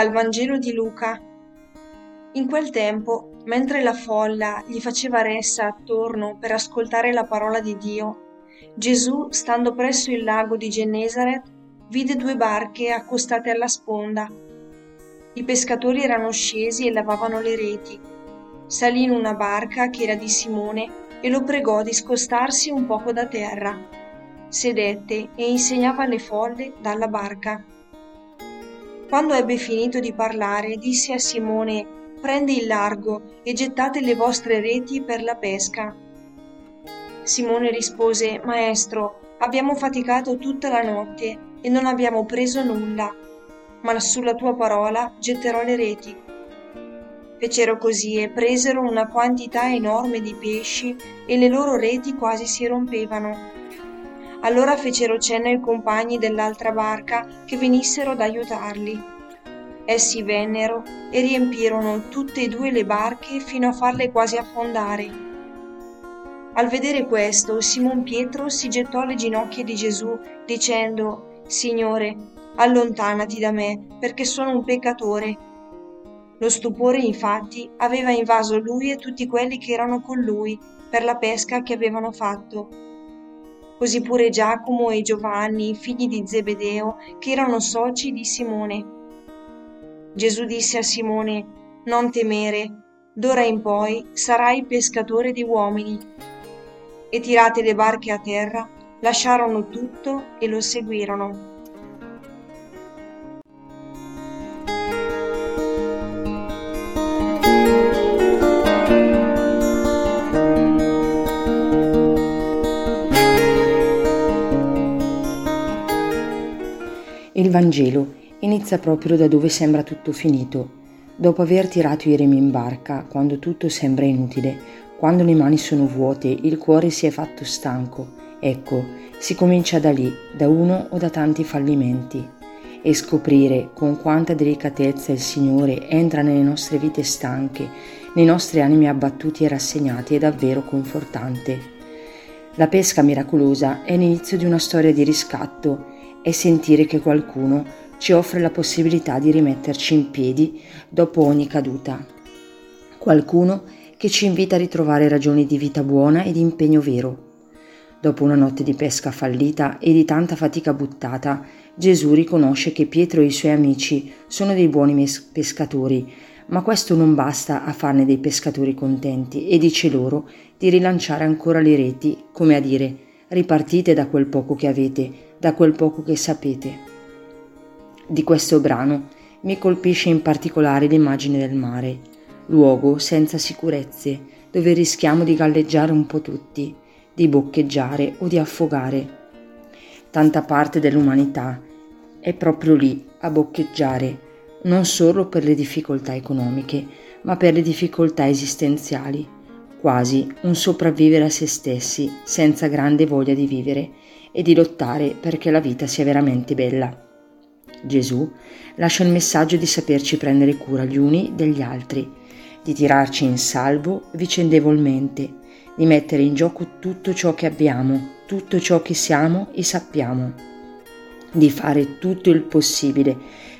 Dal Vangelo di Luca. In quel tempo, mentre la folla gli faceva ressa attorno per ascoltare la parola di Dio, Gesù, stando presso il lago di Gennesaret, vide due barche accostate alla sponda. I pescatori erano scesi e lavavano le reti. Salì in una barca che era di Simone e lo pregò di scostarsi un poco da terra. Sedette e insegnava alle folle dalla barca. Quando ebbe finito di parlare, disse a Simone, prendi il largo e gettate le vostre reti per la pesca. Simone rispose, Maestro, abbiamo faticato tutta la notte e non abbiamo preso nulla, ma sulla tua parola getterò le reti. Fecero così e presero una quantità enorme di pesci e le loro reti quasi si rompevano. Allora fecero cenno ai compagni dell'altra barca che venissero ad aiutarli. Essi vennero e riempirono tutte e due le barche fino a farle quasi affondare. Al vedere questo, Simon Pietro si gettò alle ginocchia di Gesù, dicendo, Signore, allontanati da me, perché sono un peccatore. Lo stupore infatti aveva invaso lui e tutti quelli che erano con lui per la pesca che avevano fatto. Così pure Giacomo e Giovanni, figli di Zebedeo, che erano soci di Simone. Gesù disse a Simone, Non temere, d'ora in poi sarai pescatore di uomini. E tirate le barche a terra, lasciarono tutto e lo seguirono. Il Vangelo inizia proprio da dove sembra tutto finito, dopo aver tirato i remi in barca, quando tutto sembra inutile, quando le mani sono vuote, il cuore si è fatto stanco. Ecco, si comincia da lì, da uno o da tanti fallimenti. E scoprire con quanta delicatezza il Signore entra nelle nostre vite stanche, nei nostri animi abbattuti e rassegnati è davvero confortante. La pesca miracolosa è l'inizio di una storia di riscatto è sentire che qualcuno ci offre la possibilità di rimetterci in piedi dopo ogni caduta. Qualcuno che ci invita a ritrovare ragioni di vita buona e di impegno vero. Dopo una notte di pesca fallita e di tanta fatica buttata, Gesù riconosce che Pietro e i suoi amici sono dei buoni pescatori, ma questo non basta a farne dei pescatori contenti e dice loro di rilanciare ancora le reti, come a dire ripartite da quel poco che avete da quel poco che sapete. Di questo brano mi colpisce in particolare l'immagine del mare, luogo senza sicurezze, dove rischiamo di galleggiare un po' tutti, di boccheggiare o di affogare. Tanta parte dell'umanità è proprio lì a boccheggiare, non solo per le difficoltà economiche, ma per le difficoltà esistenziali, quasi un sopravvivere a se stessi senza grande voglia di vivere e di lottare perché la vita sia veramente bella. Gesù lascia il messaggio di saperci prendere cura gli uni degli altri, di tirarci in salvo vicendevolmente, di mettere in gioco tutto ciò che abbiamo, tutto ciò che siamo e sappiamo, di fare tutto il possibile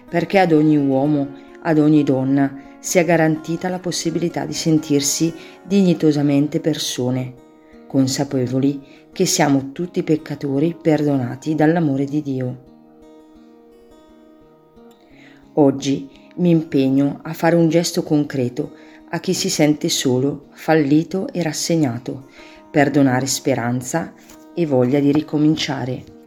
perché ad ogni uomo, ad ogni donna sia garantita la possibilità di sentirsi dignitosamente persone, consapevoli che siamo tutti peccatori perdonati dall'amore di Dio. Oggi mi impegno a fare un gesto concreto a chi si sente solo, fallito e rassegnato, per donare speranza e voglia di ricominciare.